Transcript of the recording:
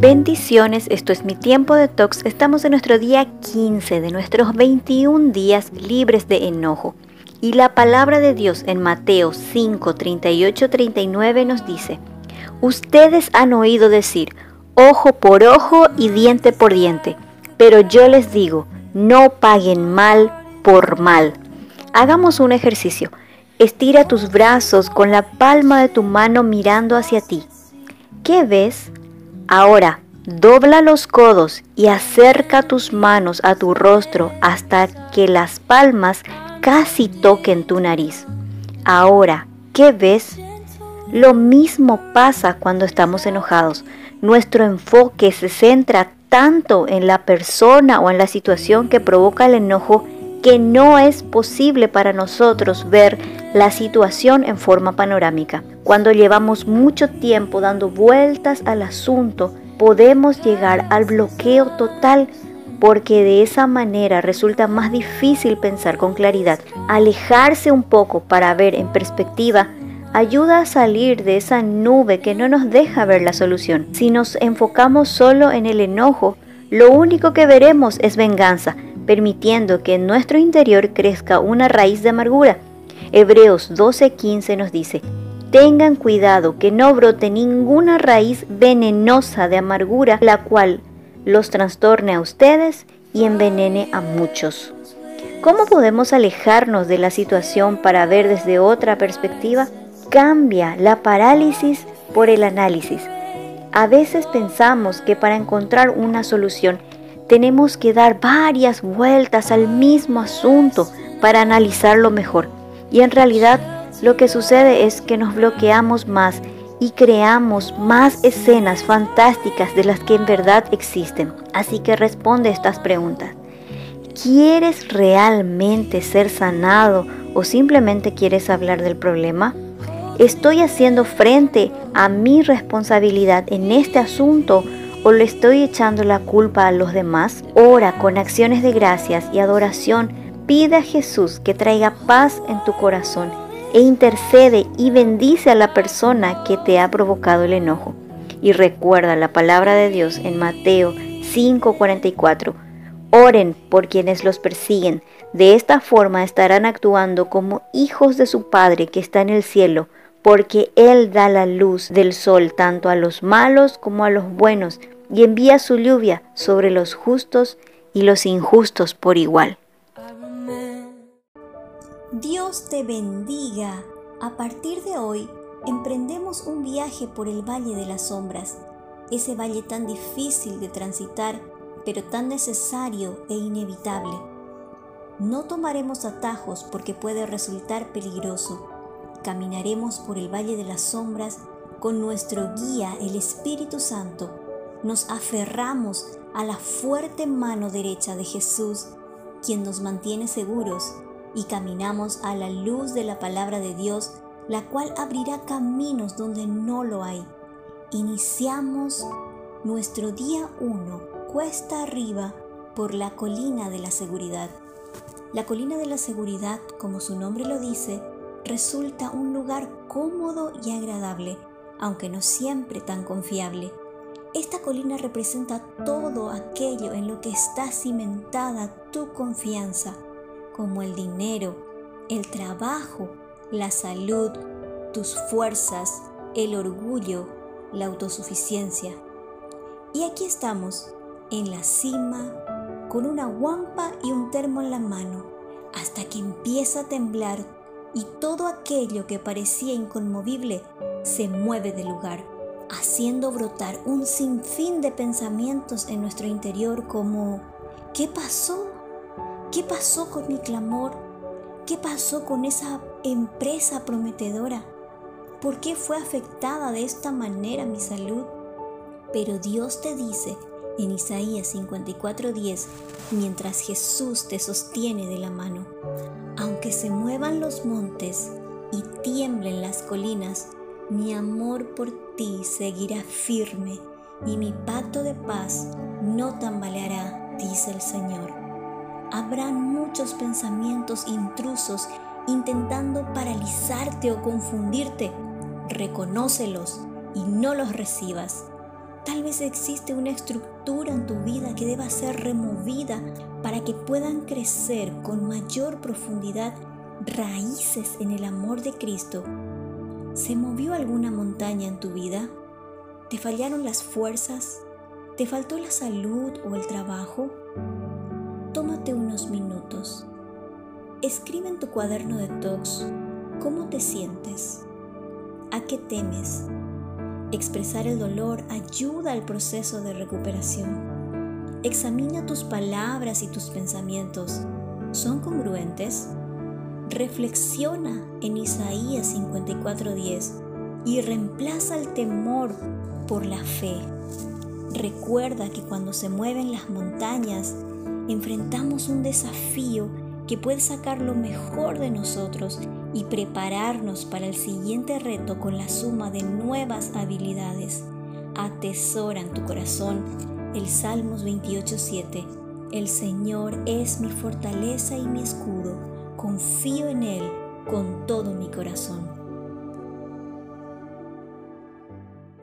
Bendiciones, esto es mi tiempo de tox. Estamos en nuestro día 15 de nuestros 21 días libres de enojo. Y la palabra de Dios en Mateo 5, 38, 39 nos dice, Ustedes han oído decir, ojo por ojo y diente por diente, pero yo les digo, no paguen mal por mal. Hagamos un ejercicio. Estira tus brazos con la palma de tu mano mirando hacia ti. ¿Qué ves? Ahora, dobla los codos y acerca tus manos a tu rostro hasta que las palmas casi toquen tu nariz. Ahora, ¿qué ves? Lo mismo pasa cuando estamos enojados. Nuestro enfoque se centra tanto en la persona o en la situación que provoca el enojo que no es posible para nosotros ver la situación en forma panorámica. Cuando llevamos mucho tiempo dando vueltas al asunto, podemos llegar al bloqueo total porque de esa manera resulta más difícil pensar con claridad. Alejarse un poco para ver en perspectiva ayuda a salir de esa nube que no nos deja ver la solución. Si nos enfocamos solo en el enojo, lo único que veremos es venganza, permitiendo que en nuestro interior crezca una raíz de amargura. Hebreos 12:15 nos dice, tengan cuidado que no brote ninguna raíz venenosa de amargura, la cual los trastorne a ustedes y envenene a muchos. ¿Cómo podemos alejarnos de la situación para ver desde otra perspectiva? Cambia la parálisis por el análisis. A veces pensamos que para encontrar una solución tenemos que dar varias vueltas al mismo asunto para analizarlo mejor. Y en realidad lo que sucede es que nos bloqueamos más y creamos más escenas fantásticas de las que en verdad existen. Así que responde estas preguntas. ¿Quieres realmente ser sanado o simplemente quieres hablar del problema? ¿Estoy haciendo frente a mi responsabilidad en este asunto o le estoy echando la culpa a los demás? Ora con acciones de gracias y adoración. Pide a Jesús que traiga paz en tu corazón e intercede y bendice a la persona que te ha provocado el enojo. Y recuerda la palabra de Dios en Mateo 5:44. Oren por quienes los persiguen. De esta forma estarán actuando como hijos de su Padre que está en el cielo, porque Él da la luz del sol tanto a los malos como a los buenos, y envía su lluvia sobre los justos y los injustos por igual. Dios te bendiga. A partir de hoy, emprendemos un viaje por el Valle de las Sombras, ese valle tan difícil de transitar, pero tan necesario e inevitable. No tomaremos atajos porque puede resultar peligroso. Caminaremos por el Valle de las Sombras con nuestro guía, el Espíritu Santo nos aferramos a la fuerte mano derecha de Jesús, quien nos mantiene seguros, y caminamos a la luz de la palabra de Dios, la cual abrirá caminos donde no lo hay. Iniciamos nuestro día 1 cuesta arriba por la colina de la seguridad. La colina de la seguridad, como su nombre lo dice, resulta un lugar cómodo y agradable, aunque no siempre tan confiable. Esta colina representa todo aquello en lo que está cimentada tu confianza, como el dinero, el trabajo, la salud, tus fuerzas, el orgullo, la autosuficiencia. Y aquí estamos, en la cima, con una guampa y un termo en la mano, hasta que empieza a temblar y todo aquello que parecía inconmovible se mueve de lugar haciendo brotar un sinfín de pensamientos en nuestro interior como, ¿qué pasó? ¿Qué pasó con mi clamor? ¿Qué pasó con esa empresa prometedora? ¿Por qué fue afectada de esta manera mi salud? Pero Dios te dice en Isaías 54:10, mientras Jesús te sostiene de la mano, aunque se muevan los montes y tiemblen las colinas, mi amor por ti seguirá firme y mi pacto de paz no tambaleará, dice el Señor. Habrán muchos pensamientos intrusos intentando paralizarte o confundirte. Reconócelos y no los recibas. Tal vez existe una estructura en tu vida que deba ser removida para que puedan crecer con mayor profundidad raíces en el amor de Cristo. ¿Se movió alguna montaña en tu vida? ¿Te fallaron las fuerzas? ¿Te faltó la salud o el trabajo? Tómate unos minutos. Escribe en tu cuaderno de tox cómo te sientes, a qué temes, Expresar el dolor ayuda al proceso de recuperación. Examina tus palabras y tus pensamientos. ¿Son congruentes? Reflexiona en Isaías 54:10 y reemplaza el temor por la fe. Recuerda que cuando se mueven las montañas, enfrentamos un desafío que puede sacar lo mejor de nosotros y prepararnos para el siguiente reto con la suma de nuevas habilidades. Atesora en tu corazón el Salmos 28.7. El Señor es mi fortaleza y mi escudo. Confío en Él con todo mi corazón.